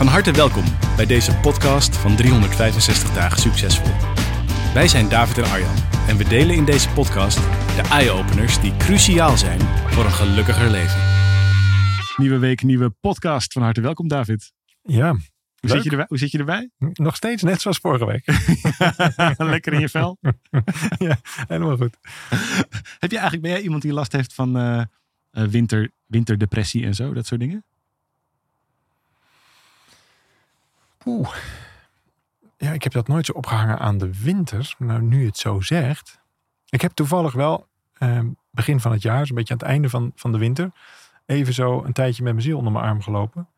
Van harte welkom bij deze podcast van 365 dagen succesvol. Wij zijn David en Arjan en we delen in deze podcast de eye-openers die cruciaal zijn voor een gelukkiger leven. Nieuwe week, nieuwe podcast. Van harte welkom David. Ja, Hoe, zit je, erbij? Hoe zit je erbij? nog steeds net zoals vorige week. Lekker in je vel. ja, helemaal goed. Heb je eigenlijk, ben jij iemand die last heeft van eh, eh, winter, winterdepressie en zo, dat soort dingen? Ja, ik heb dat nooit zo opgehangen aan de winter. Nou, nu het zo zegt. Ik heb toevallig wel ehm, begin van het jaar, zo'n beetje aan het einde van, van de winter, even zo een tijdje met mijn ziel onder mijn arm gelopen.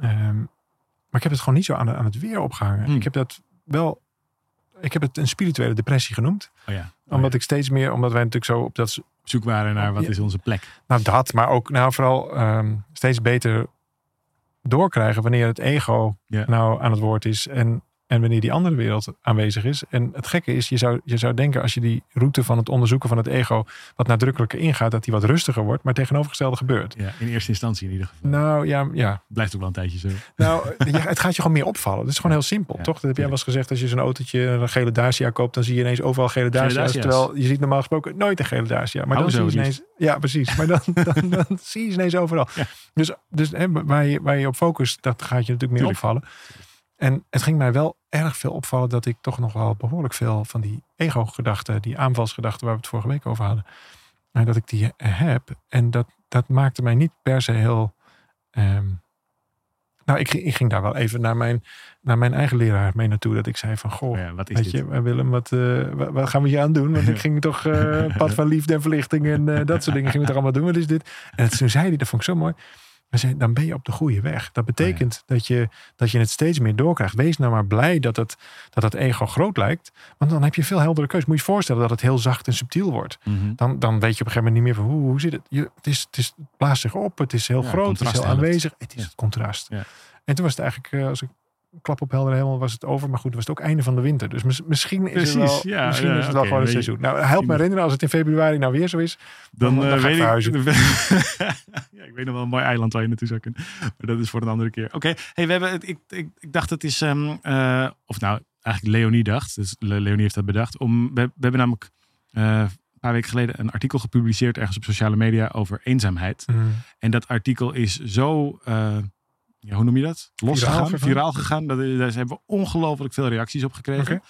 Ehm, maar ik heb het gewoon niet zo aan, aan het weer opgehangen. Hmm. Ik heb dat wel. Ik heb het een spirituele depressie genoemd. Oh ja. Omdat ik steeds meer, omdat wij natuurlijk zo op dat zoek waren naar wat Ja. is onze plek. Nou, dat, maar ook nou, vooral ehm, steeds beter doorkrijgen wanneer het ego Ja. nou aan het woord is en, en wanneer die andere wereld aanwezig is. En het gekke is, je zou, je zou denken als je die route van het onderzoeken van het ego wat nadrukkelijker ingaat, dat die wat rustiger wordt, maar het tegenovergestelde gebeurt. Ja, in eerste instantie in ieder geval. Nou ja, ja. Blijft ook wel een tijdje zo. Nou, ja, het gaat je gewoon meer opvallen. Dat is gewoon heel simpel, Ja, toch? Dat heb jij wel eens gezegd. Als je zo'n autootje, een gele Dacia koopt, dan zie je ineens overal gele Dacia's. Dacia's. Terwijl je ziet normaal gesproken nooit een gele Dacia. Maar dan zie je ineens. Ja, precies. Maar dan, dan, dan, zie je ze ineens overal. Dus, dus hè, waar, je, waar je op focust, dat gaat je natuurlijk meer Tuurlijk. opvallen. En het ging mij wel erg veel opvallen dat ik toch nog wel behoorlijk veel van die ego-gedachten, die aanvalsgedachten waar we het vorige week over hadden, eh, dat ik die heb. En dat, dat maakte mij niet per se heel. ehm, nou, ik, ging- ik ging daar wel even naar mijn, naar mijn eigen leraar mee naartoe. Dat ik zei van, goh, Oh ja, wat is weet dit? je, eh, Willem, wat, eh, wat, gaan we hier aan doen? Want ik ging toch eh, pad van liefde en verlichting en eh, dat soort dingen gingen we toch allemaal doen. Wat is dit? En toen zei hij, dat vond ik zo mooi. Zei, dan ben je op de goede weg. Dat betekent dat, je, dat je het steeds meer doorkrijgt. Wees nou maar blij dat het, dat het ego groot lijkt. Want dan heb je veel heldere keus. Moet je je voorstellen dat het heel zacht en subtiel wordt. Mhm. Dan, dan weet je op een gegeven moment niet meer van hoe, hoe zit het. Je, het, is, het, is, het blaast zich op. Het is heel Ja, groot. Het is contrast heel helpt. aanwezig. Het is Ja. het contrast. Ja. En toen was het eigenlijk, eh, als ik klap op helder hemel was het over. Maar goed, het was het ook einde van de winter. Dus mis- misschien is het wel, ja, misschien ja, is het wel gewoon een je- seizoen. Nou, help me herinneren als het in februari nou weer zo is. Dan, Dan- dan eh, ga ik weet ik. ja, ik weet nog wel een mooi eiland waar je naartoe zou kunnen. Maar dat is voor een andere keer. Oké, hey, we hebben. Ik, ik, ik dacht het is. ehm, eh, of nou, eigenlijk Leonie dacht. Dus Le- Leonie heeft dat bedacht. Om, we, we hebben namelijk eh, een paar weken geleden een artikel gepubliceerd ergens op sociale media over eenzaamheid. En dat artikel is zo. Ja, hoe noem je dat? Losgegaan, gegaan? viraal gegaan. Dat, daar hebben we ongelooflijk veel reacties op gekregen.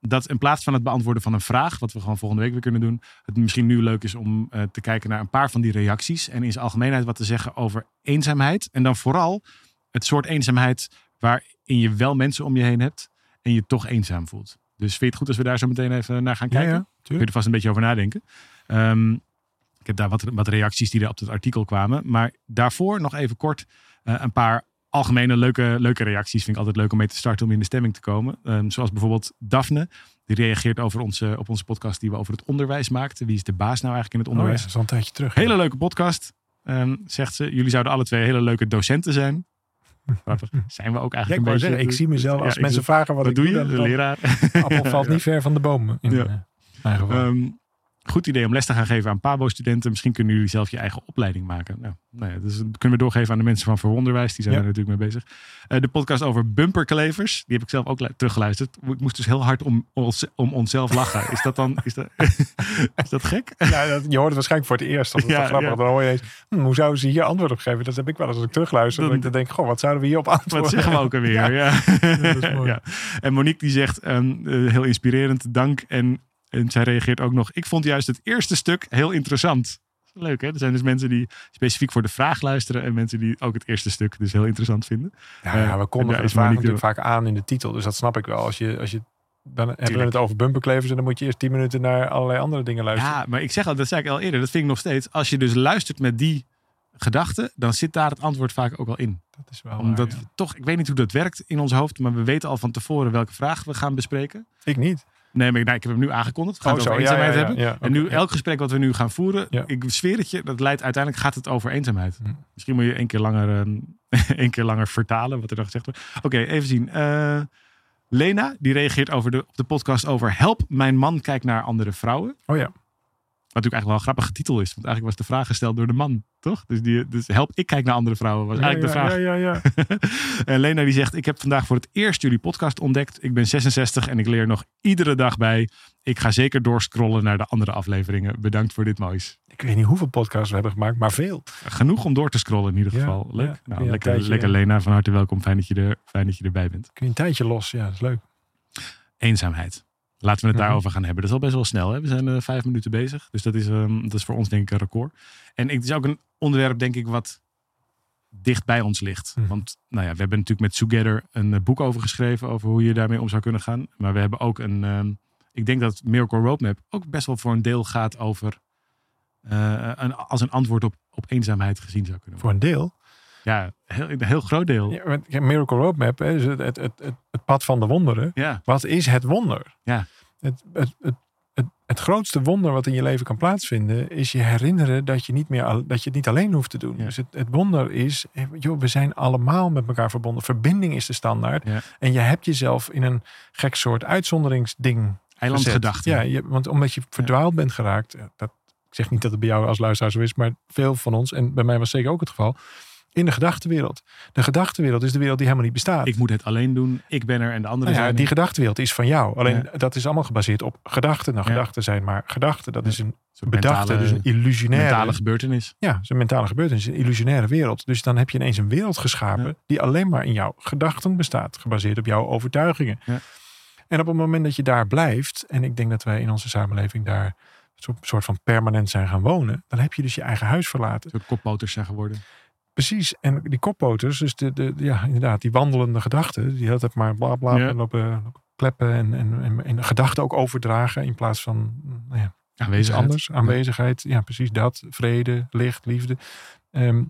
Dat in plaats van het beantwoorden van een vraag, wat we gewoon volgende week weer kunnen doen, het misschien nu leuk is om eh, te kijken naar een paar van die reacties. En in zijn algemeenheid wat te zeggen over eenzaamheid. En dan vooral het soort eenzaamheid waarin je wel mensen om je heen hebt en je toch eenzaam voelt. Dus vind je het goed als we daar zo meteen even naar gaan Ja, kijken? ja, Kun je er vast een beetje over nadenken. Ehm, ik heb daar wat, wat reacties die er op het artikel kwamen. Maar daarvoor nog even kort eh, een paar algemene leuke, leuke reacties. Vind ik altijd leuk om mee te starten om in de stemming te komen. Ehm, zoals bijvoorbeeld Daphne. Die reageert over onze, op onze podcast die we over het onderwijs maakten. Wie is de baas nou eigenlijk in het Oh ja, onderwijs? dat is al een tijdje terug. Hele leuke podcast, ehm, zegt ze. Jullie zouden alle twee hele leuke docenten zijn. Zijn we ook eigenlijk een zeggen, beetje. ik zie mezelf als mensen vragen wat, Wat ik doe je? dan- De dan- leraar. appel valt niet ver van de boom. In geval. Ehm, goed idee om les te gaan geven aan Pabo-studenten. Misschien kunnen jullie zelf je eigen opleiding maken. Nou, nou ja, dus dat kunnen we doorgeven aan de mensen van Verwonderwijs. Die zijn Ja. er natuurlijk mee bezig. Eh, de podcast over bumperklevers. Die heb ik zelf ook lu- teruggeluisterd. Ik moest dus heel hard om, ons, om onszelf lachen. Is dat dan is dat, is dat gek? Ja, dat, je hoort het waarschijnlijk voor het eerst. Dat is Ja, grappig. ja. Dan hoor je eens, hm, hoe zouden ze hier antwoord op geven? Dat heb ik wel eens als ik terugluister. Dan- Dat ik dan denk, goh, wat zouden we hier op antwoorden? Wat zeggen we ook alweer? Ja. Ja. dat is mooi. Ja. En Monique die zegt, ehm, eh, heel inspirerend, dank. En, en zij reageert ook nog, ik vond juist het eerste stuk heel interessant. Leuk hè? Er zijn dus mensen die specifiek voor de vraag luisteren. En mensen die ook het eerste stuk dus heel interessant vinden. Ja, ja, we konden het is vraag natuurlijk vaak aan in de titel. Dus dat snap ik wel. Als je, als je, dan hebben we het over bumperklevers en dan moet je eerst 10 minuten naar allerlei andere dingen luisteren. Ja, maar ik zeg al, dat zei ik al eerder, dat vind ik nog steeds. Als je dus luistert met die gedachten, dan zit daar het antwoord vaak ook al in. Dat is wel Omdat waar, ja. we toch, ik weet niet hoe dat werkt in ons hoofd, maar we weten al van tevoren welke vraag we gaan bespreken. Ik niet. Nee, maar nou, ik heb hem nu aangekondigd. We gaan Oh, het zo, over ja, eenzaamheid ja, ja, hebben. ja, en nu elk gesprek wat we nu gaan voeren, ik zweer het je, dat leidt uiteindelijk gaat het over eenzaamheid. Hm. Misschien moet je één keer langer, ehm, één keer langer vertalen wat er dan gezegd wordt. Oké, even zien. Eh, Lena, die reageert over de, op de podcast over help, mijn man kijkt naar andere vrouwen. Oh ja. Wat natuurlijk eigenlijk wel een grappige titel is. Want eigenlijk was de vraag gesteld door de man, toch? Dus, die, dus help, ik kijk naar andere vrouwen was eigenlijk ja, de vraag. Ja, ja, ja. En Lena die zegt, ik heb vandaag voor het eerst jullie podcast ontdekt. Ik ben 66 en ik leer nog iedere dag bij. Ik ga zeker doorscrollen naar de andere afleveringen. Bedankt voor dit moois. Ik weet niet hoeveel podcasts we hebben gemaakt, maar veel. Genoeg om door te scrollen in ieder geval. Leuk. Nou, lekker, tijdje, lekker. Lena, van harte welkom. Fijn dat, je er, fijn dat je erbij bent. Kun je een tijdje los? Ja, dat is leuk. Eenzaamheid. Laten we het Mhm. daarover gaan hebben. Dat is al best wel snel. Hè? We zijn eh, vijf minuten bezig. Dus dat is, ehm, dat is voor ons denk ik een record. En het is ook een onderwerp denk ik wat dicht bij ons ligt. Mhm. Want nou ja, we hebben natuurlijk met Together een eh, boek over geschreven. Over hoe je daarmee om zou kunnen gaan. Maar we hebben ook een... ehm, ik denk dat Miracle Roadmap ook best wel voor een deel gaat over... eh, een, als een antwoord op, op eenzaamheid gezien zou kunnen Voor worden. een deel. Ja, heel, een heel groot deel. Ja. Miracle Roadmap hè, is het, het, het, het, pad van de wonderen. Wat is het wonder? Ja. Het, het, het, het, het grootste wonder wat in je leven kan plaatsvinden, is je herinneren dat je, niet meer, al- dat je het niet alleen hoeft te doen. Ja. Dus het, het wonder is, eh, joh, we zijn allemaal met elkaar verbonden. Verbinding is de standaard. Ja. En je hebt jezelf in een gek soort uitzonderingsding Eilandgedachten. Ja, je, want omdat je verdwaald bent geraakt. eh, Dat, ik zeg niet dat het bij jou als luisteraar zo is, maar veel van ons, en bij mij was zeker ook het geval, in de gedachtenwereld. De gedachtenwereld is de wereld die helemaal niet bestaat. Ik moet het alleen doen. Ik ben er en de anderen Nou ja, zijn er. die gedachtenwereld is van jou. Alleen Ja. dat is allemaal gebaseerd op gedachten. Nou, Ja. gedachten zijn maar gedachten. Dat is een soort bedachte, mentale, dus een illusionaire. mentale gebeurtenis. ja, een mentale gebeurtenis, een illusionaire wereld. Dus dan heb je ineens een wereld geschapen die alleen maar in jouw gedachten bestaat, gebaseerd op jouw overtuigingen. Ja. En op het moment dat je daar blijft, en ik denk dat wij in onze samenleving daar een soort- van permanent zijn gaan wonen, dan heb je dus je eigen huis verlaten. Een soort koppoters zijn geworden. Precies. En die koppoters, dus de, de, ja, inderdaad, die wandelende gedachten, die altijd maar bla bla Ja. lopen, lopen kleppen en, en, en, en gedachten ook overdragen in plaats van nou ja, iets Aanwezigheid. anders. Aanwezigheid, ja. precies dat. Vrede, licht, liefde. Ehm,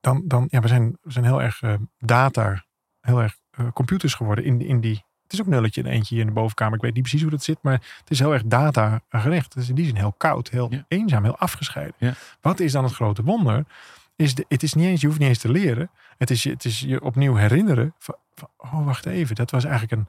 dan, dan, ja, we zijn, we zijn heel erg eh, data, heel erg eh, computers geworden in, in die. Het is ook nulletje en eentje hier in de bovenkamer. Ik weet niet precies hoe dat zit, maar het is heel erg data gericht. Het is in die zin heel koud, heel Ja. eenzaam, heel afgescheiden. Wat is dan het grote wonder? Is de, het is niet eens, je hoeft niet eens te leren. Het is, je- het is je opnieuw herinneren. Van, van, oh, wacht even. Dat was eigenlijk een,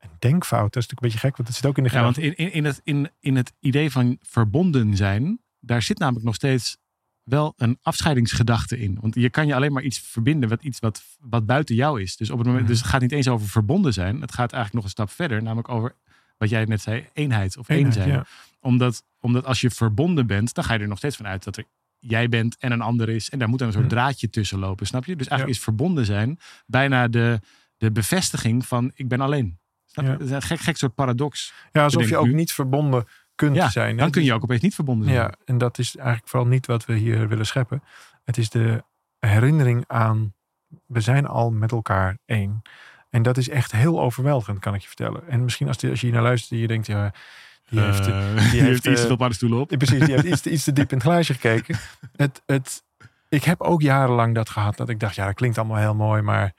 een denkfout. Dat is natuurlijk een beetje gek, want het zit ook in de Ja, want in, in, in, het, in, in het idee van verbonden zijn, daar zit namelijk nog steeds wel een afscheidingsgedachte in. Want je kan je alleen maar iets verbinden met iets wat, wat buiten jou is. Dus, op het moment, Mhm. dus het gaat niet eens over verbonden zijn. Het gaat eigenlijk nog een stap verder, namelijk over wat jij net zei, eenheid of één Eenheid, zijn. ja. Omdat, omdat als je verbonden bent, dan ga je er nog steeds van uit dat er jij bent en een ander is. En daar moet dan een soort Mhm. draadje tussen lopen, snap je? Dus eigenlijk is verbonden zijn bijna de, de bevestiging van ik ben alleen. Snap je? Ja. Dat is een gek, gek soort paradox. Ja, alsof je ook nu. niet verbonden kunt Ja, zijn. Dan kun je Dus- ook opeens niet verbonden zijn. Ja, en dat is eigenlijk vooral niet wat we hier willen scheppen. Het is de herinnering aan, we zijn al met elkaar één. En dat is echt heel overweldigend, kan ik je vertellen. En misschien als, die, als je hier naar luistert en je denkt, ja, die heeft, Eh, die die heeft iets te veel paddenstoelen op. Precies, die heeft iets, te- iets te diep in het glaasje gekeken. Het, het, ik heb ook jarenlang dat gehad. Dat ik dacht, ja, dat klinkt allemaal heel mooi. Maar.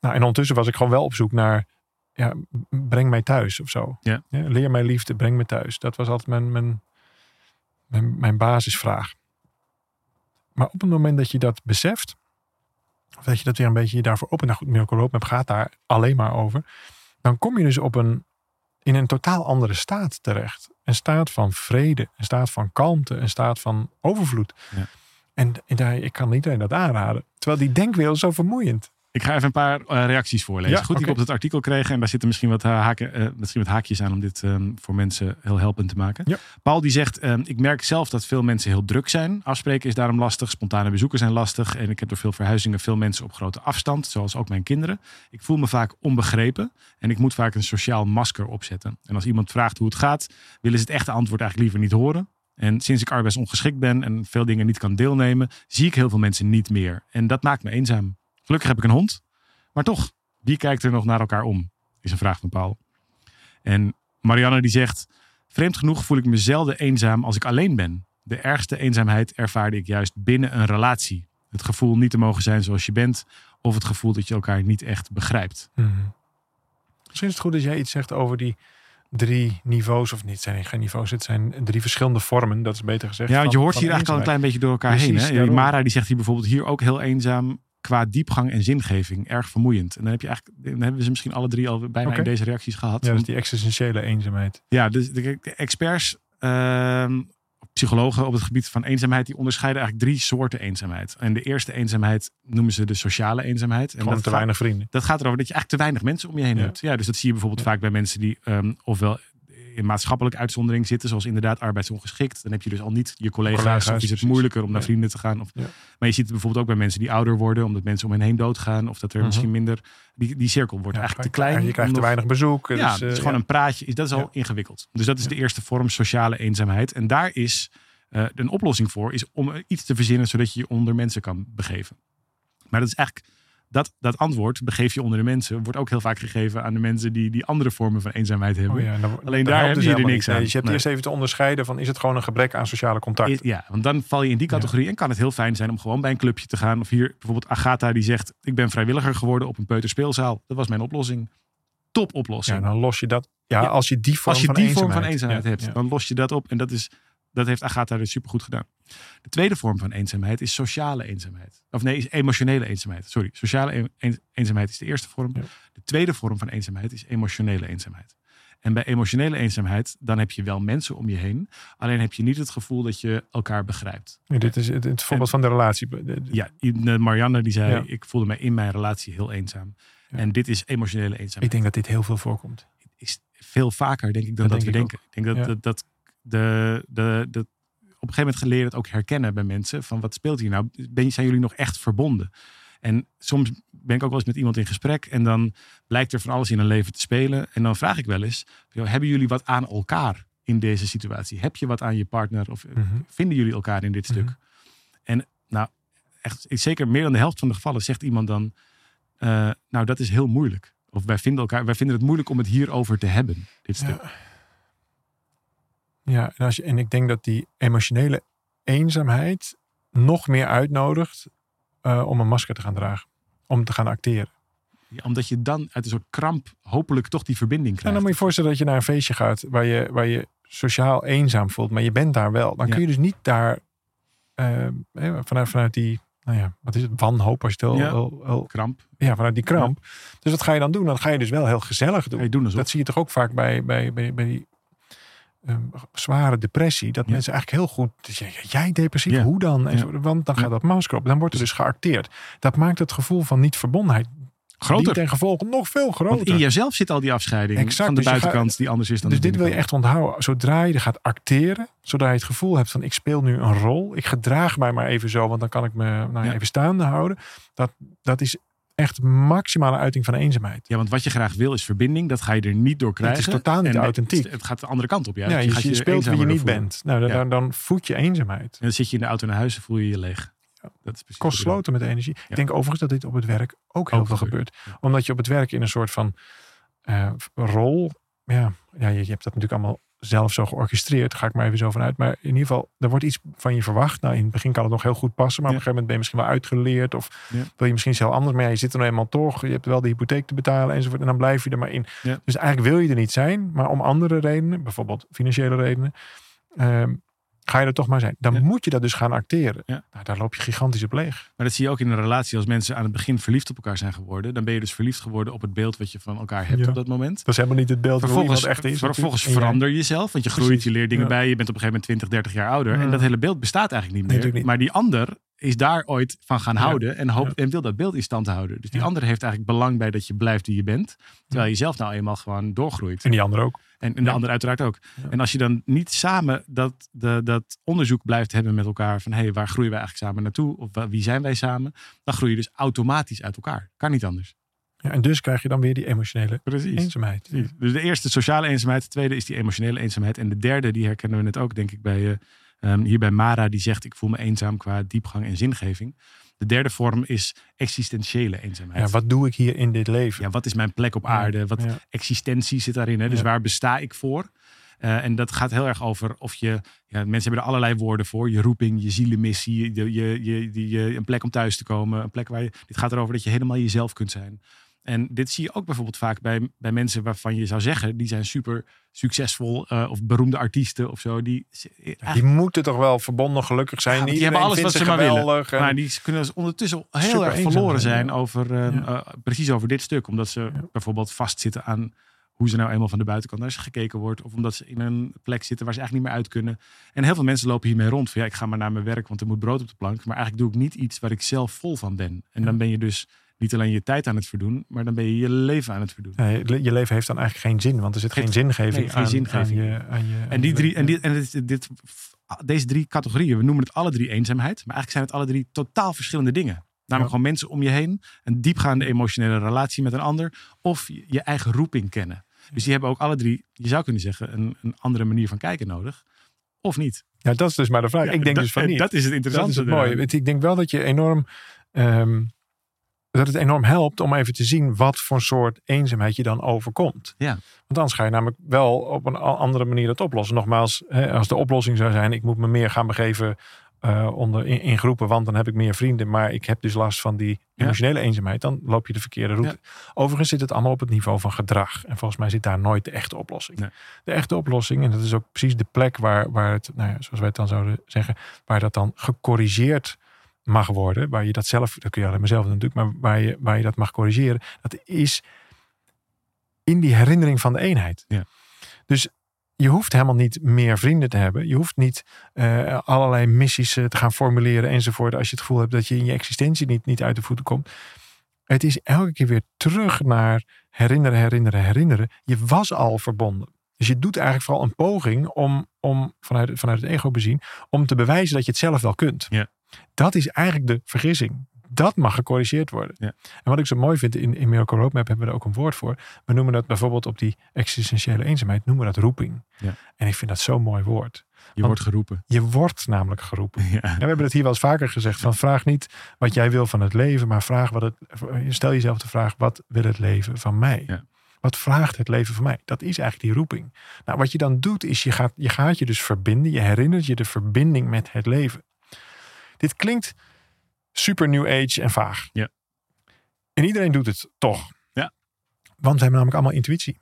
Nou, en ondertussen was ik gewoon wel op zoek naar. Ja, breng mij thuis of zo. Ja. leer mij liefde, breng me thuis. Dat was altijd mijn, mijn, mijn, mijn basisvraag. Maar op het moment dat je dat beseft. Of dat je dat weer een beetje daarvoor opent. Nou goed, Miracle Roadmap gaat daar alleen maar over. Dan kom je dus op een, in een totaal andere staat terecht. Een staat van vrede, een staat van kalmte, een staat van overvloed. Ja. En, en daar, ik kan iedereen dat aanraden. Terwijl die denkwereld zo vermoeiend. Ik ga even een paar eh, reacties voorlezen. Ja, Goed, die ik op het artikel kreeg. En daar zitten misschien wat, eh, haken, eh, misschien wat haakjes aan om dit ehm, voor mensen heel helpend te maken. Ja. Paul die zegt, ehm, ik merk zelf dat veel mensen heel druk zijn. Afspreken is daarom lastig. Spontane bezoeken zijn lastig. En ik heb door veel verhuizingen veel mensen op grote afstand. Zoals ook mijn kinderen. Ik voel me vaak onbegrepen. En ik moet vaak een sociaal masker opzetten. En als iemand vraagt hoe het gaat, willen ze het echte antwoord eigenlijk liever niet horen. En sinds ik arbeidsongeschikt ben en veel dingen niet kan deelnemen, zie ik heel veel mensen niet meer. En dat maakt me eenzaam. Gelukkig heb ik een hond. Maar toch, wie kijkt er nog naar elkaar om? Is een vraag van Paul. En Marianne die zegt, vreemd genoeg voel ik me zelden eenzaam als ik alleen ben. de ergste eenzaamheid ervaarde ik juist binnen een relatie. Het gevoel niet te mogen zijn zoals je bent, of het gevoel dat je elkaar niet echt begrijpt. Mhm. Misschien is het goed dat jij iets zegt over die drie niveaus, of niet, zijn geen niveaus, het zijn drie verschillende vormen, dat is beter gezegd. Ja, want je hoort van hier eigenlijk al een klein beetje door elkaar Precies, heen. Hè? Mara die zegt hier bijvoorbeeld hier ook heel eenzaam qua diepgang en zingeving. Erg vermoeiend. En dan, heb je eigenlijk, dan hebben we ze misschien alle drie al bijna in deze reacties gehad. Ja, is die existentiële eenzaamheid. Ja, dus de, de experts, ehm, psychologen op het gebied van eenzaamheid, die onderscheiden eigenlijk drie soorten eenzaamheid. En de eerste eenzaamheid noemen ze de sociale eenzaamheid. En Gewoon dat te gaat- weinig vrienden. Dat gaat erover dat je eigenlijk te weinig mensen om je heen Ja. hebt. Ja, dus dat zie je bijvoorbeeld Ja. vaak bij mensen die ehm, ofwel in maatschappelijke uitzondering zitten, zoals inderdaad arbeidsongeschikt. Dan heb je dus al niet je collega's, Collega's, of is het precies. moeilijker om naar vrienden te gaan. Of, Ja. Maar je ziet het bijvoorbeeld ook bij mensen die ouder worden, omdat mensen om hen heen doodgaan. Of dat er Mhm. misschien minder, die, die cirkel wordt Ja, eigenlijk te klein. Je krijgt te weinig bezoek. ja, dus, het is eh, gewoon een praatje. Dat is al ingewikkeld. Dus dat is de eerste vorm sociale eenzaamheid. En daar is eh, een oplossing voor, is om iets te verzinnen zodat je je onder mensen kan begeven. Maar dat is eigenlijk, dat, dat antwoord, begeef je onder de mensen, wordt ook heel vaak gegeven aan de mensen die, die andere vormen van eenzaamheid hebben. Oh ja, en dan- Alleen daar heb je er helemaal niks. Nee, aan. Dus je hebt Nee. eerst even te onderscheiden van is het gewoon een gebrek aan sociale contact. Ja, want dan val je in die categorie en kan het heel fijn zijn om gewoon bij een clubje te gaan. Of hier bijvoorbeeld Agatha die zegt, ik ben vrijwilliger geworden op een peuterspeelzaal. Dat was mijn oplossing. Top oplossing. Ja, dan los je dat. Ja, als je die vorm Als je van die eenzaamheid, vorm van eenzaamheid Ja, hebt, dan los je dat op. En dat, is, dat heeft Agatha dus supergoed gedaan. De tweede vorm van eenzaamheid is sociale eenzaamheid. Of nee, is emotionele eenzaamheid. Sorry, sociale een- een- eenzaamheid is de eerste vorm. Ja. De tweede vorm van eenzaamheid is emotionele eenzaamheid. En bij emotionele eenzaamheid, dan heb je wel mensen om je heen. Alleen heb je niet het gevoel dat je elkaar begrijpt. Ja, dit is het, het voorbeeld van de relatie. Ja, Marianne die zei, Ja. ik voelde me in mijn relatie heel eenzaam. En dit is emotionele eenzaamheid. Ik denk dat dit heel veel voorkomt. is veel vaker, denk ik, dan Dat dat, we ik denken. Ik denk dat, dat, dat de, de, de, op een gegeven moment geleerd het ook herkennen bij mensen. Van wat speelt hier nou? Ben, zijn jullie nog echt verbonden? En soms ben ik ook wel eens met iemand in gesprek. En dan blijkt er van alles in een leven te spelen. En dan vraag ik wel eens, hebben jullie wat aan elkaar in deze situatie? Heb je wat aan je partner? Of eh, Mhm. vinden jullie elkaar in dit stuk? Mhm. En nou, echt, zeker meer dan de helft van de gevallen zegt iemand dan... eh, nou, dat is heel moeilijk. Of wij vinden, elkaar, wij vinden het moeilijk om het hierover te hebben, dit stuk. Ja. Ja, en, als je, en ik denk dat die emotionele eenzaamheid nog meer uitnodigt eh, om een masker te gaan dragen. Om te gaan acteren. Ja, omdat je dan uit een soort kramp hopelijk toch die verbinding En krijgt. dan moet je je voorstellen dat je naar een feestje gaat waar je, waar je sociaal eenzaam voelt, maar je bent daar wel. Dan Ja. kun je dus niet daar eh, eh, vanuit, vanuit die, nou ja, wat is het, wanhoop als je het Ja. heel- heel- kramp. ja, vanuit die kramp. Dus wat ga je dan doen? Dan ga je dus wel heel gezellig doen. Dat zie je toch ook vaak bij, bij, bij, bij die ehm, zware depressie. Dat Ja. mensen eigenlijk heel goed. Dus jij, jij depressief, Ja. hoe dan? En zo, want dan gaat dat masker op. Dan wordt er dus geacteerd. Dat maakt het gevoel van niet verbondenheid. Groter. en gevolgen nog veel Want groter. in jezelf zit al die afscheiding Exact, van de dus buitenkant die anders is dan dus dit wil je echt onthouden. Zodra je er gaat acteren, zodra je het gevoel hebt van ik speel nu een rol. Ik gedraag mij maar even zo, want dan kan ik me nou, Ja. even staande houden. Dat, dat is echt maximale uiting van eenzaamheid. Ja, want wat je graag wil is verbinding. Dat ga je er niet door krijgen. is totaal niet En authentiek. Het, het gaat de andere kant op. Ja, Ja, je, gaat je speelt wie je niet voelen. bent. Nou, dan, Ja. dan, dan voed je eenzaamheid. En dan zit je in de auto naar huis en voel je je leeg. Ja. Dat is precies Kost sloten met energie. Ik denk overigens dat dit op het werk ook heel Ook veel gebeurt. Omdat je op het werk in een soort van eh, rol. Ja, ja je, je hebt dat natuurlijk allemaal zelf zo georchestreerd. Ga ik maar even zo vanuit. Maar in ieder geval, er wordt iets van je verwacht. Nou, in het begin kan het nog heel goed passen. Maar Ja. op een gegeven moment ben je misschien wel uitgeleerd. Of Ja. wil je misschien iets heel anders. Maar ja, je zit er nou eenmaal toch. Je hebt wel de hypotheek te betalen enzovoort. En dan blijf je er maar in. Dus eigenlijk wil je er niet zijn. Maar om andere redenen, bijvoorbeeld financiële redenen. ehm, ga je er toch maar zijn. Dan Ja. moet je dat dus gaan acteren. Ja. Nou, daar loop je gigantisch op leeg. Maar dat zie je ook in een relatie. Als mensen aan het begin verliefd op elkaar zijn geworden. Dan ben je dus verliefd geworden op het beeld wat je van elkaar hebt Ja. op dat moment. Dat is helemaal niet het beeld Vervolgens, hoe iemand echt is. vervolgens verander je jezelf. Want je groeit, Precies, je leert dingen bij. Je bent op een gegeven moment 20, 30 jaar ouder. En dat hele beeld bestaat eigenlijk niet Nee, meer. natuurlijk niet. Maar die ander is daar ooit van gaan houden. En, hoopt, en wil dat beeld in stand houden. Dus die ander heeft eigenlijk belang bij dat je blijft wie je bent. Terwijl je zelf nou eenmaal gewoon doorgroeit. En die ander ook. En, en de Ja. ander uiteraard ook. Ja. En als je dan niet samen dat, de, dat onderzoek blijft hebben met elkaar. Van hé, hey, waar groeien wij eigenlijk samen naartoe? Of wie zijn wij samen? Dan groei je dus automatisch uit elkaar. Kan niet anders. Ja, en dus krijg je dan weer die emotionele Precies. eenzaamheid. Precies. Dus de eerste sociale eenzaamheid. De tweede is die emotionele eenzaamheid. En de derde, die herkennen we net ook, denk ik, bij, ehm, hier bij Mara. Die zegt, ik voel me eenzaam qua diepgang en zingeving. De derde vorm is existentiële eenzaamheid. Ja, wat doe ik hier in dit leven? Ja, wat is mijn plek op aarde? Wat Ja. existentie zit daarin. Hè? Dus Ja. waar besta ik voor? Eh, en dat gaat heel erg over of je, ja, mensen hebben er allerlei woorden voor. Je roeping, je zielenmissie, je, je, je, je, een plek om thuis te komen. Een plek waar je, dit gaat erover dat je helemaal jezelf kunt zijn. En dit zie je ook bijvoorbeeld vaak bij, bij mensen waarvan je zou zeggen, die zijn super succesvol uh, of beroemde artiesten of zo. Die, die moeten toch wel verbonden gelukkig zijn. Ja, die hebben alles wat ze maar willen. En... Maar die kunnen dus ondertussen heel erg verloren zijn ja. over, uh, uh, precies over dit stuk. Omdat ze bijvoorbeeld vastzitten aan hoe ze nou eenmaal van de buitenkant naar ze gekeken wordt. Of omdat ze in een plek zitten waar ze eigenlijk niet meer uit kunnen. En heel veel mensen lopen hiermee rond. Van ja, ik ga maar naar mijn werk, want er moet brood op de plank. Maar eigenlijk doe ik niet iets waar ik zelf vol van ben. En dan ben je dus niet alleen je tijd aan het verdoen, maar dan ben je je leven aan het verdoen. Nee, je leven heeft dan eigenlijk geen zin, want er zit geen zingeving, nee, geen aan, zingeving. Aan je, aan je, en die drie, en, dit, en dit, dit, deze drie categorieën, we noemen het alle drie eenzaamheid, maar eigenlijk zijn het alle drie totaal verschillende dingen. Namelijk gewoon mensen om je heen, een diepgaande emotionele relatie met een ander, of je eigen roeping kennen. Dus die hebben ook alle drie, je zou kunnen zeggen, een, een andere manier van kijken nodig. Of niet? Ja, dat is dus maar de vraag. ik denk dat, dus van niet. Dat is het interessante. Dat is het mooie. Ik denk wel dat je enorm um, dat het enorm helpt om even te zien wat voor soort eenzaamheid je dan overkomt. Ja. Want anders ga je namelijk wel op een andere manier dat oplossen. Nogmaals, als de oplossing zou zijn, ik moet me meer gaan begeven uh, onder, in, in, groepen, want dan heb ik meer vrienden, maar ik heb dus last van die emotionele eenzaamheid, dan loop je de verkeerde route. Ja. Overigens zit het allemaal op het niveau van gedrag. En volgens mij zit daar nooit de echte oplossing. Nee. De echte oplossing, en dat is ook precies de plek waar, waar het, nou ja, zoals wij het dan zouden zeggen, waar dat dan gecorrigeerd mag worden, waar je dat zelf, dat kun je alleen maar zelf natuurlijk, maar waar je, waar je dat mag corrigeren, dat is in die herinnering van de eenheid. Ja. Dus je hoeft helemaal niet meer vrienden te hebben. Je hoeft niet uh, allerlei missies uh, te gaan formuleren enzovoort. Als je het gevoel hebt dat je in je existentie niet, niet uit de voeten komt. Het is elke keer weer terug naar herinneren, herinneren, herinneren. Je was al verbonden. Dus je doet eigenlijk vooral een poging om, om vanuit, vanuit het ego bezien, om te bewijzen dat je het zelf wel kunt. Ja. Dat is eigenlijk de vergissing. Dat mag gecorrigeerd worden. Ja. En wat ik zo mooi vind, in, in Miracle Roadmap hebben we er ook een woord voor. We noemen dat bijvoorbeeld op die existentiële eenzaamheid, noemen we dat roeping. Ja. En ik vind dat zo'n mooi woord. Je wordt geroepen. Je wordt namelijk geroepen. Ja. En we hebben het hier wel eens vaker gezegd. Van vraag niet wat jij wil van het leven, maar vraag wat het, stel jezelf de vraag, wat wil het leven van mij? Ja. Wat vraagt het leven van mij? Dat is eigenlijk die roeping. Nou, wat je dan doet, is je gaat je, gaat je dus verbinden. Je herinnert je de verbinding met het leven. Dit klinkt super new age en vaag. Ja. En iedereen doet het toch. Ja. Want we hebben namelijk allemaal intuïtie.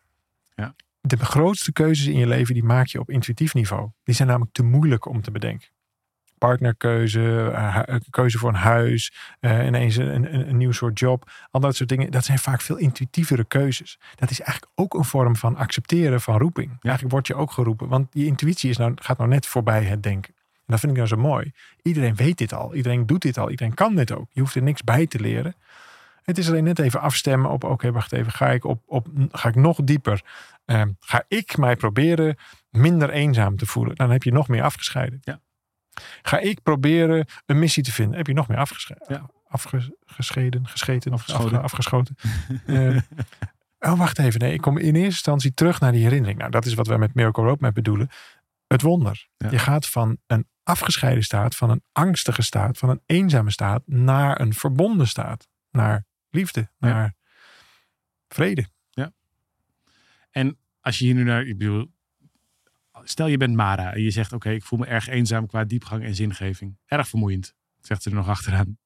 Ja. De grootste keuzes in je leven die maak je op intuïtief niveau. Die zijn namelijk te moeilijk om te bedenken. Partnerkeuze, uh, keuze voor een huis, uh, ineens een, een, een, nieuw soort job. Al dat soort dingen. Dat zijn vaak veel intuïtievere keuzes. Dat is eigenlijk ook een vorm van accepteren van roeping. Ja. Eigenlijk word je ook geroepen. Want die intuïtie is nou, gaat nou net voorbij het denken. En dat vind ik nou zo mooi. Iedereen weet dit al. Iedereen doet dit al. Iedereen kan dit ook. Je hoeft er niks bij te leren. Het is alleen net even afstemmen op, oké, wacht even, ga ik, op, op, ga ik nog dieper? Uh, ga ik mij proberen minder eenzaam te voelen? Dan heb je nog meer afgescheiden. Ja. Ga ik proberen een missie te vinden? Heb je nog meer afgescheiden? Ja. Afgescheiden, gescheten, Afgeschoten. afgeschoten. uh, oh, wacht even. Nee, ik kom in eerste instantie terug naar die herinnering. Nou, dat is wat wij met Miracle Roadmap bedoelen. Het wonder. Ja. Je gaat van een afgescheiden staat, van een angstige staat, van een eenzame staat, naar een verbonden staat. Naar liefde, Ja. naar vrede. En als je hier nu naar, ik bedoel, stel je bent Mara en je zegt, oké, ik voel me erg eenzaam qua diepgang en zingeving. Erg vermoeiend, zegt ze er nog achteraan.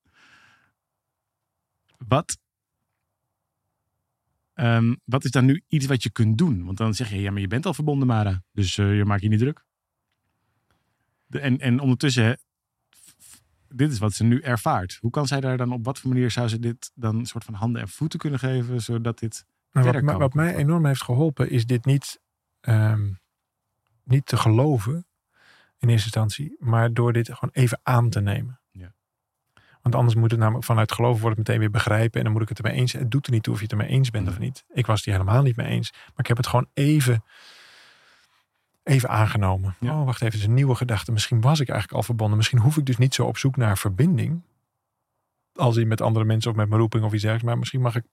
Wat, ehm, wat is dan nu iets wat je kunt doen? Want dan zeg je, ja, maar je bent al verbonden, Mara. Dus eh, je maakt je niet druk. En, en ondertussen, dit is wat ze nu ervaart. Hoe kan zij daar dan, op wat voor manier zou ze dit dan een soort van handen en voeten kunnen geven, zodat dit Maar wat, kan? wat mij enorm heeft geholpen, is dit niet, ehm, niet te geloven in eerste instantie, maar door dit gewoon even aan te nemen. Ja. Want anders moet het namelijk vanuit geloven wordt het meteen weer begrijpen en dan moet ik het ermee eens zijn. Het doet er niet toe of je het ermee eens bent of niet. Ik was het hier helemaal niet mee eens, maar ik heb het gewoon even, even aangenomen. Ja. Oh, wacht even, het is een nieuwe gedachte. Misschien was ik eigenlijk al verbonden. Misschien hoef ik dus niet zo op zoek naar verbinding. Als in met andere mensen of met mijn roeping of iets dergelijks. Maar misschien mag ik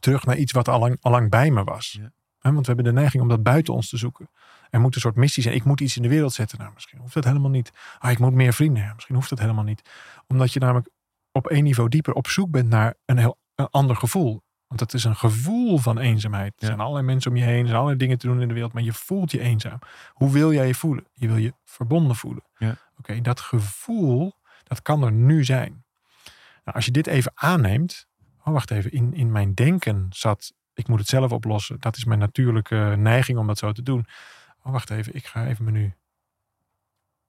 terug naar iets wat allang, allang bij me was. Ja. Want we hebben de neiging om dat buiten ons te zoeken. Er moet een soort missie zijn. Ik moet iets in de wereld zetten. Nou, misschien hoeft dat helemaal niet. Ah, ik moet meer vrienden hebben. Misschien hoeft dat helemaal niet. Omdat je namelijk op één niveau dieper op zoek bent naar een heel een ander gevoel. Want het is een gevoel van eenzaamheid. Er Ja. zijn allerlei mensen om je heen. Er zijn allerlei dingen te doen in de wereld. Maar je voelt je eenzaam. Hoe wil jij je voelen? Je wil je verbonden voelen. Ja. Oké, dat gevoel, dat kan er nu zijn. Nou, als je dit even aanneemt. Oh, wacht even. In, in mijn denken zat, ik moet het zelf oplossen. Dat is mijn natuurlijke neiging om dat zo te doen. Oh, wacht even. Ik ga even me nu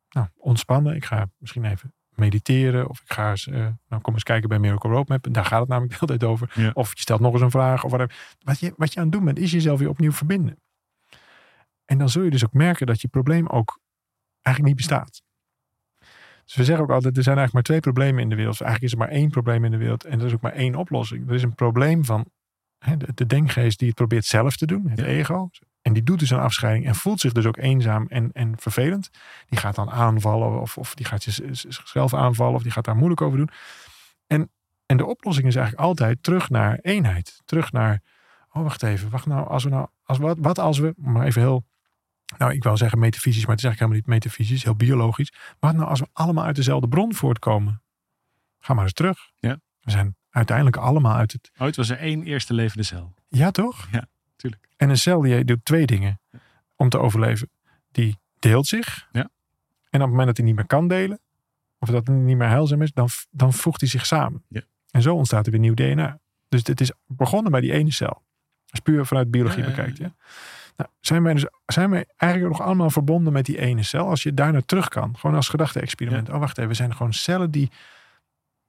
nou, ontspannen. Ik ga misschien even mediteren. Of ik ga eens, eh, nou, kom eens kijken bij Miracle Roadmap. En daar gaat het namelijk de hele tijd over. Ja. Of je stelt nog eens een vraag. Of whatever. Wat, je, wat je aan het doen bent, is jezelf weer opnieuw verbinden. En dan zul je dus ook merken dat je probleem ook eigenlijk niet bestaat. Dus we zeggen ook altijd, er zijn eigenlijk maar twee problemen in de wereld. Of eigenlijk is er maar één probleem in de wereld. En er is ook maar één oplossing. Er is een probleem van de, de denkgeest die het probeert zelf te doen. Het Ja. ego. En die doet dus een afscheiding en voelt zich dus ook eenzaam en, en vervelend. Die gaat dan aanvallen of, of die gaat zichzelf aanvallen of die gaat daar moeilijk over doen. En, en de oplossing is eigenlijk altijd terug naar eenheid. Terug naar, oh wacht even, wacht nou, als we nou, als wat, wat als we, maar even heel, nou ik wou zeggen metafysisch, maar het is eigenlijk helemaal niet metafysisch, heel biologisch. Wat nou als we allemaal uit dezelfde bron voortkomen? Ga maar eens terug. Ja. We zijn uiteindelijk allemaal uit het, Ooit was er één eerste levende cel. ja toch? Tuurlijk. En een cel die doet twee dingen om te overleven. Die deelt zich. Ja. En op het moment dat hij niet meer kan delen, of dat het niet meer heilzaam is, dan, dan voegt hij zich samen. Ja. En zo ontstaat er weer nieuw DNA. Dus het is begonnen bij die ene cel. Als puur vanuit biologie Ja, ja, ja. bekijkt. Ja? Nou, zijn, wij dus, zijn wij eigenlijk nog allemaal verbonden met die ene cel? Als je daar naar terug kan. Gewoon als gedachte-experiment. Oh, wacht even. We zijn gewoon cellen die,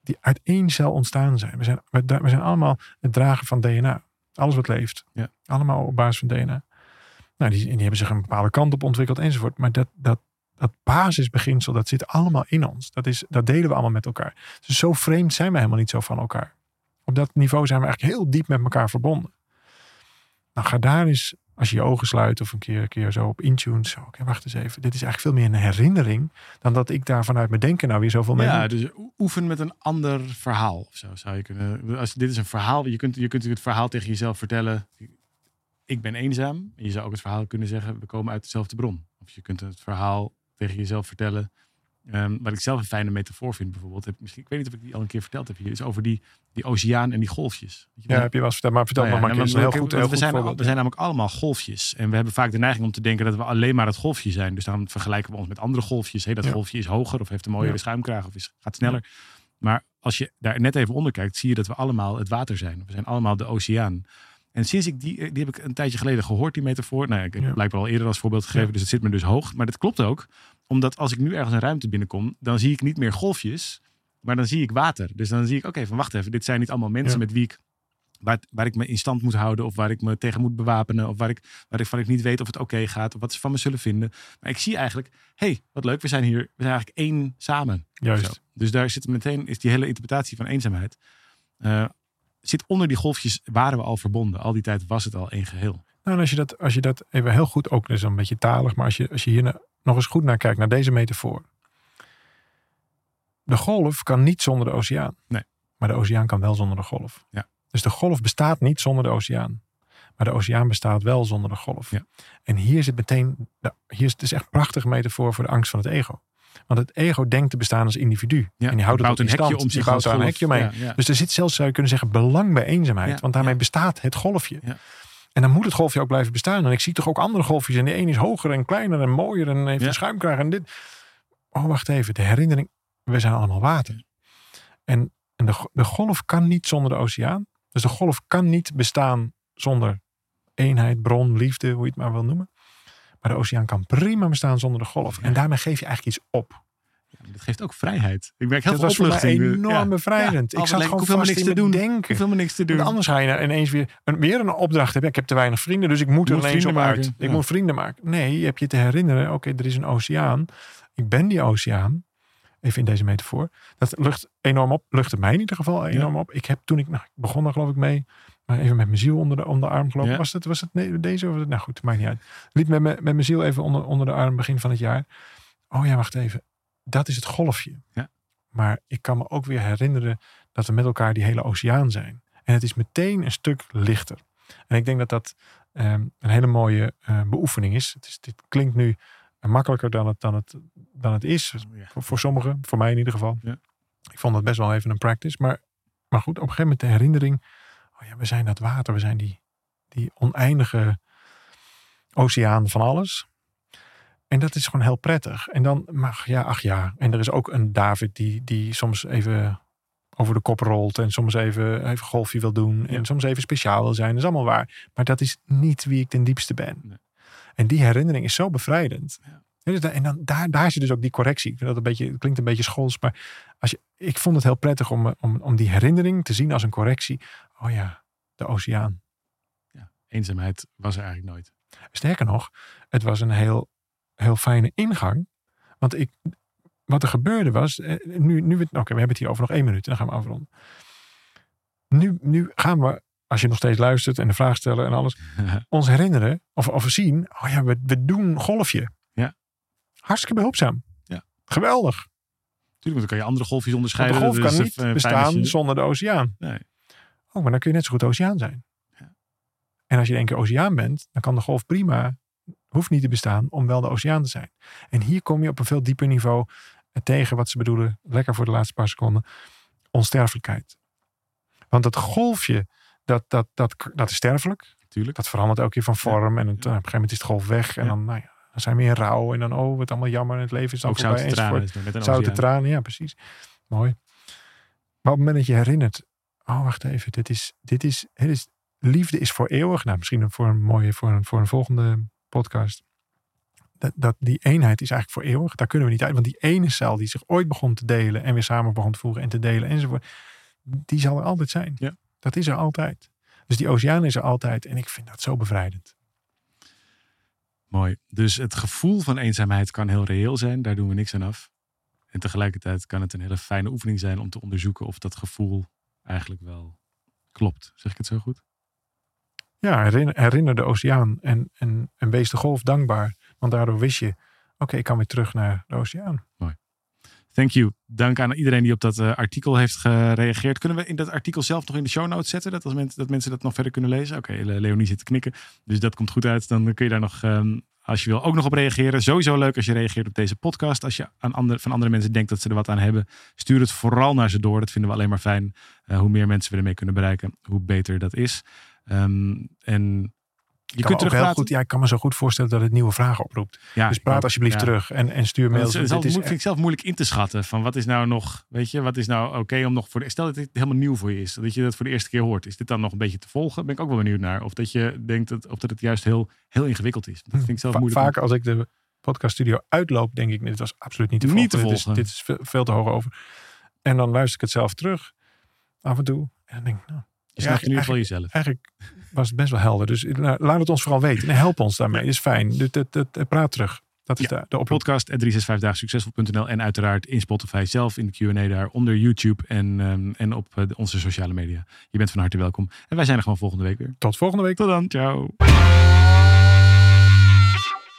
die uit één cel ontstaan zijn. We zijn, we, we zijn allemaal het dragen van DNA. Alles wat leeft. Ja. Allemaal op basis van DNA. Nou, die, die hebben zich een bepaalde kant op ontwikkeld enzovoort. Maar dat, dat, dat basisbeginsel, dat zit allemaal in ons. Dat, is, dat delen we allemaal met elkaar. Dus zo vreemd zijn we helemaal niet zo van elkaar. Op dat niveau zijn we eigenlijk heel diep met elkaar verbonden. Nou, ga daar eens, als je je ogen sluit of een keer, een keer zo op intune. Zo, oké, wacht eens even. Dit is eigenlijk veel meer een herinnering dan dat ik daar vanuit mijn denken nou weer zoveel mee Ja, dus oefen met een ander verhaal. Of zo zou je kunnen. Als, dit is een verhaal. Je kunt, je kunt het verhaal tegen jezelf vertellen. Ik ben eenzaam. En je zou ook het verhaal kunnen zeggen. We komen uit dezelfde bron. Of je kunt het verhaal tegen jezelf vertellen. Ehm, wat ik zelf een fijne metafoor vind bijvoorbeeld. Heb, misschien, ik weet niet of ik die al een keer verteld heb hier. Is over die, die oceaan en die golfjes. Weet je Ja, wel? heb je wel eens verteld. Maar vertel Nou ja, maar een keer. Dat is een heel goed, heel we, goed zijn, we zijn namelijk allemaal golfjes. En we hebben vaak de neiging om te denken dat we alleen maar het golfje zijn. Dus dan vergelijken we ons met andere golfjes. Hey, dat Ja. golfje is hoger of heeft een mooiere Ja. schuimkraag of is, gaat sneller. Maar als je daar net even onder kijkt, zie je dat we allemaal het water zijn. We zijn allemaal de oceaan. En sinds ik die, die heb ik een tijdje geleden gehoord, die metafoor. Nou, ik heb blijkbaar al eerder als voorbeeld gegeven, dus het zit me dus hoog. Maar dat klopt ook, omdat als ik nu ergens een ruimte binnenkom, dan zie ik niet meer golfjes, maar dan zie ik water. Dus dan zie ik, oké, van wacht even, dit zijn niet allemaal mensen Ja. met wie ik waar, waar ik me in stand moet houden of waar ik me tegen moet bewapenen of waar ik, waar ik van ik niet weet of het oké gaat of wat ze van me zullen vinden. Maar ik zie eigenlijk, hey, wat leuk, we zijn hier, we zijn eigenlijk één samen. Juist. Dus daar zit meteen, is die hele interpretatie van eenzaamheid. eh, zit onder die golfjes, waren we al verbonden. Al die tijd was het al één geheel. Nou, en als je dat, als je dat even heel goed, ook dus een beetje talig, maar als je, als je hier nog eens goed naar kijkt, naar deze metafoor. De golf kan niet zonder de oceaan. Nee. Maar de oceaan kan wel zonder de golf. Ja. Dus de golf bestaat niet zonder de oceaan. Maar de oceaan bestaat wel zonder de golf. Ja. En hier zit meteen, hier is het is echt een prachtige metafoor voor de angst van het ego. Want het ego denkt te bestaan als individu. Ja, en die houdt het bouwt op een in hekje stand. om Die zich bouwt daar een hekje. Ja, ja. Dus er zit zelfs, zou je kunnen zeggen, belang bij eenzaamheid. Want daarmee bestaat het golfje. En dan moet het golfje ook blijven bestaan. En ik zie toch ook andere golfjes. En de een is hoger en kleiner en mooier. En heeft Ja. een schuimkraag en dit. Oh, wacht even. De herinnering. We zijn allemaal water. En, en de, de golf kan niet zonder de oceaan. Dus de golf kan niet bestaan zonder eenheid, bron, liefde, hoe je het maar wil noemen. Maar de oceaan kan prima bestaan zonder de golf. En daarmee geef je eigenlijk iets op. Dat geeft ook vrijheid. Ik merk heel Dat veel was voor mij opluchting. enorm Ja. bevrijdend. Ja, ik zat gewoon vast niks te doen. denken. Helemaal niks te doen. Want anders ga je nou ineens weer, een, weer een opdracht hebben. Ik heb te weinig vrienden, dus ik moet er ineens op uit. Ik moet vrienden maken. Nee, je hebt je te herinneren. Oké, er is een oceaan. Ik ben die oceaan. Even in deze metafoor. Dat lucht enorm op. Luchtte mij in ieder geval enorm op. Ik heb toen ik, nou, ik begon daar geloof ik mee. Maar even met mijn ziel onder de, onder de arm gelopen. Ja. Was het, was het nee, deze of het? Nou goed, maakt niet uit. Liep met, me- met mijn ziel even onder, onder de arm begin van het jaar. Oh ja, wacht even. Dat is het golfje. Ja. Maar ik kan me ook weer herinneren dat we met elkaar die hele oceaan zijn. En het is meteen een stuk lichter. En ik denk dat dat ehm, een hele mooie eh, beoefening is. Het is. Dit klinkt nu makkelijker dan het, dan het, dan het is. Ja. Voor, voor sommigen, voor mij in ieder geval. Ja. Ik vond dat best wel even een practice. Maar, maar goed, op een gegeven moment de herinnering. Oh oh ja, we zijn dat water, we zijn die, die oneindige oceaan van alles. En dat is gewoon heel prettig. En dan mag ja, ach ja. En er is ook een David die, die soms even over de kop rolt. En soms even, even golfje wil doen. En soms even speciaal wil zijn. Dat is allemaal waar. Maar dat is niet wie ik ten diepste ben. Nee. En die herinnering is zo bevrijdend. Ja. Dus En dan, daar, daar zit dus ook die correctie. Ik vind dat een beetje, het klinkt een beetje schools. Maar als je, ik vond het heel prettig om, eh, om, om die herinnering te zien als een correctie. Oh ja, de oceaan. Eenzaamheid was er eigenlijk nooit. Sterker nog, het was een heel, heel fijne ingang. Want ik, wat er gebeurde was, eh, nu, nu we, oké, we hebben het hier over nog één minuut en dan gaan we afronden. Nu, nu gaan we, als je nog steeds luistert en de vraag stellen en alles, ons herinneren of, of zien, oh ja, we, we doen golfje. Ja. Hartstikke behulpzaam. Ja. Geweldig. Tuurlijk, want dan kan je andere golfjes Want de onderscheiden. golf Dat kan niet eh, bestaan je- zonder de oceaan. Nee. Oh, maar dan kun je net zo goed oceaan zijn. Ja. En als je in één keer oceaan bent, dan kan de golf prima, hoeft niet te bestaan om wel de oceaan te zijn. En hier kom je op een veel dieper niveau eh, tegen wat ze bedoelen, lekker voor de laatste paar seconden, onsterfelijkheid. Want dat golfje, dat, dat, dat, dat is sterfelijk. Tuurlijk. Dat verandert elke keer van vorm. En het, op een gegeven moment is het golf weg. En Ja. dan, nou ja, dan zijn we in rouw. En dan, oh, wat allemaal jammer. En het leven is dan Ook voorbij. zoute tranen. is nog Met een Zoute tranen, ja, precies. Mooi. Maar op het moment dat je herinnert, oh wacht even, dit is, dit is, het is liefde is voor eeuwig. Nou, misschien voor een mooie, voor een, voor een volgende podcast. Dat, dat die eenheid is eigenlijk voor eeuwig. Daar kunnen we niet uit. Want die ene cel die zich ooit begon te delen en weer samen begon te voegen en te delen enzovoort, die zal er altijd zijn. Ja. Dat is er altijd. Dus die oceaan is er altijd. En ik vind dat zo bevrijdend. Mooi. Dus het gevoel van eenzaamheid kan heel reëel zijn. Daar doen we niks aan af. En tegelijkertijd kan het een hele fijne oefening zijn om te onderzoeken of dat gevoel eigenlijk wel klopt. Zeg ik het zo goed? Ja, herinner, de oceaan en, en, en wees de golf dankbaar. Want daardoor wist je, oké, ik kan weer terug naar de oceaan. Thank you. Dank aan iedereen die op dat eh, artikel heeft gereageerd. Kunnen we in dat artikel zelf nog in de show notes zetten? Dat, als dat mensen dat nog verder kunnen lezen? Oké, Le- Leonie zit te knikken. Dus dat komt goed uit. Dan kun je daar nog, ehm, als je wil, ook nog op reageren. Sowieso leuk als je reageert op deze podcast. Als je aan andere, van andere mensen denkt dat ze er wat aan hebben. Stuur het vooral naar ze door. Dat vinden we alleen maar fijn. Eh, hoe meer mensen we ermee kunnen bereiken, hoe beter dat is. Ehm, en je kunt ook heel goed, ja, ik kan me zo goed voorstellen dat het nieuwe vragen oproept. Ja, dus praat alsjeblieft Ja. terug en, en stuur mails. Het is, Dit het is, vind ik zelf moeilijk in te schatten. Van wat is nou nog, weet je, wat is nou oké om nog voor de. Stel dat dit helemaal nieuw voor je is. Dat je dat voor de eerste keer hoort. Is dit dan nog een beetje te volgen? Ben ik ook wel benieuwd naar. Of dat je denkt dat, of dat het juist heel, heel ingewikkeld is. Dat vind ik zelf Va- moeilijk. Vaak als ik de podcaststudio uitloop, denk ik, dit was absoluut niet te volgen. Niet te Dit is- volgen. Dit is, veel, veel te hoog over. En dan luister ik het zelf terug, af en toe. En dan denk ik, nou, je snapt in ieder geval jezelf. eigenlijk was het best wel helder. Dus nou, laat het ons vooral weten. En help ons daarmee. Is fijn. Dus dat, dat, dat- praat terug. Dat is Ja, de, de oproep. Podcast 365daagsuccesvol.nl en uiteraard in Spotify zelf in de Q&A daar onder YouTube en, ehm, en op eh, onze sociale media. Je bent van harte welkom. En wij zijn er gewoon volgende week weer. Tot volgende week. Tot dan. Ciao.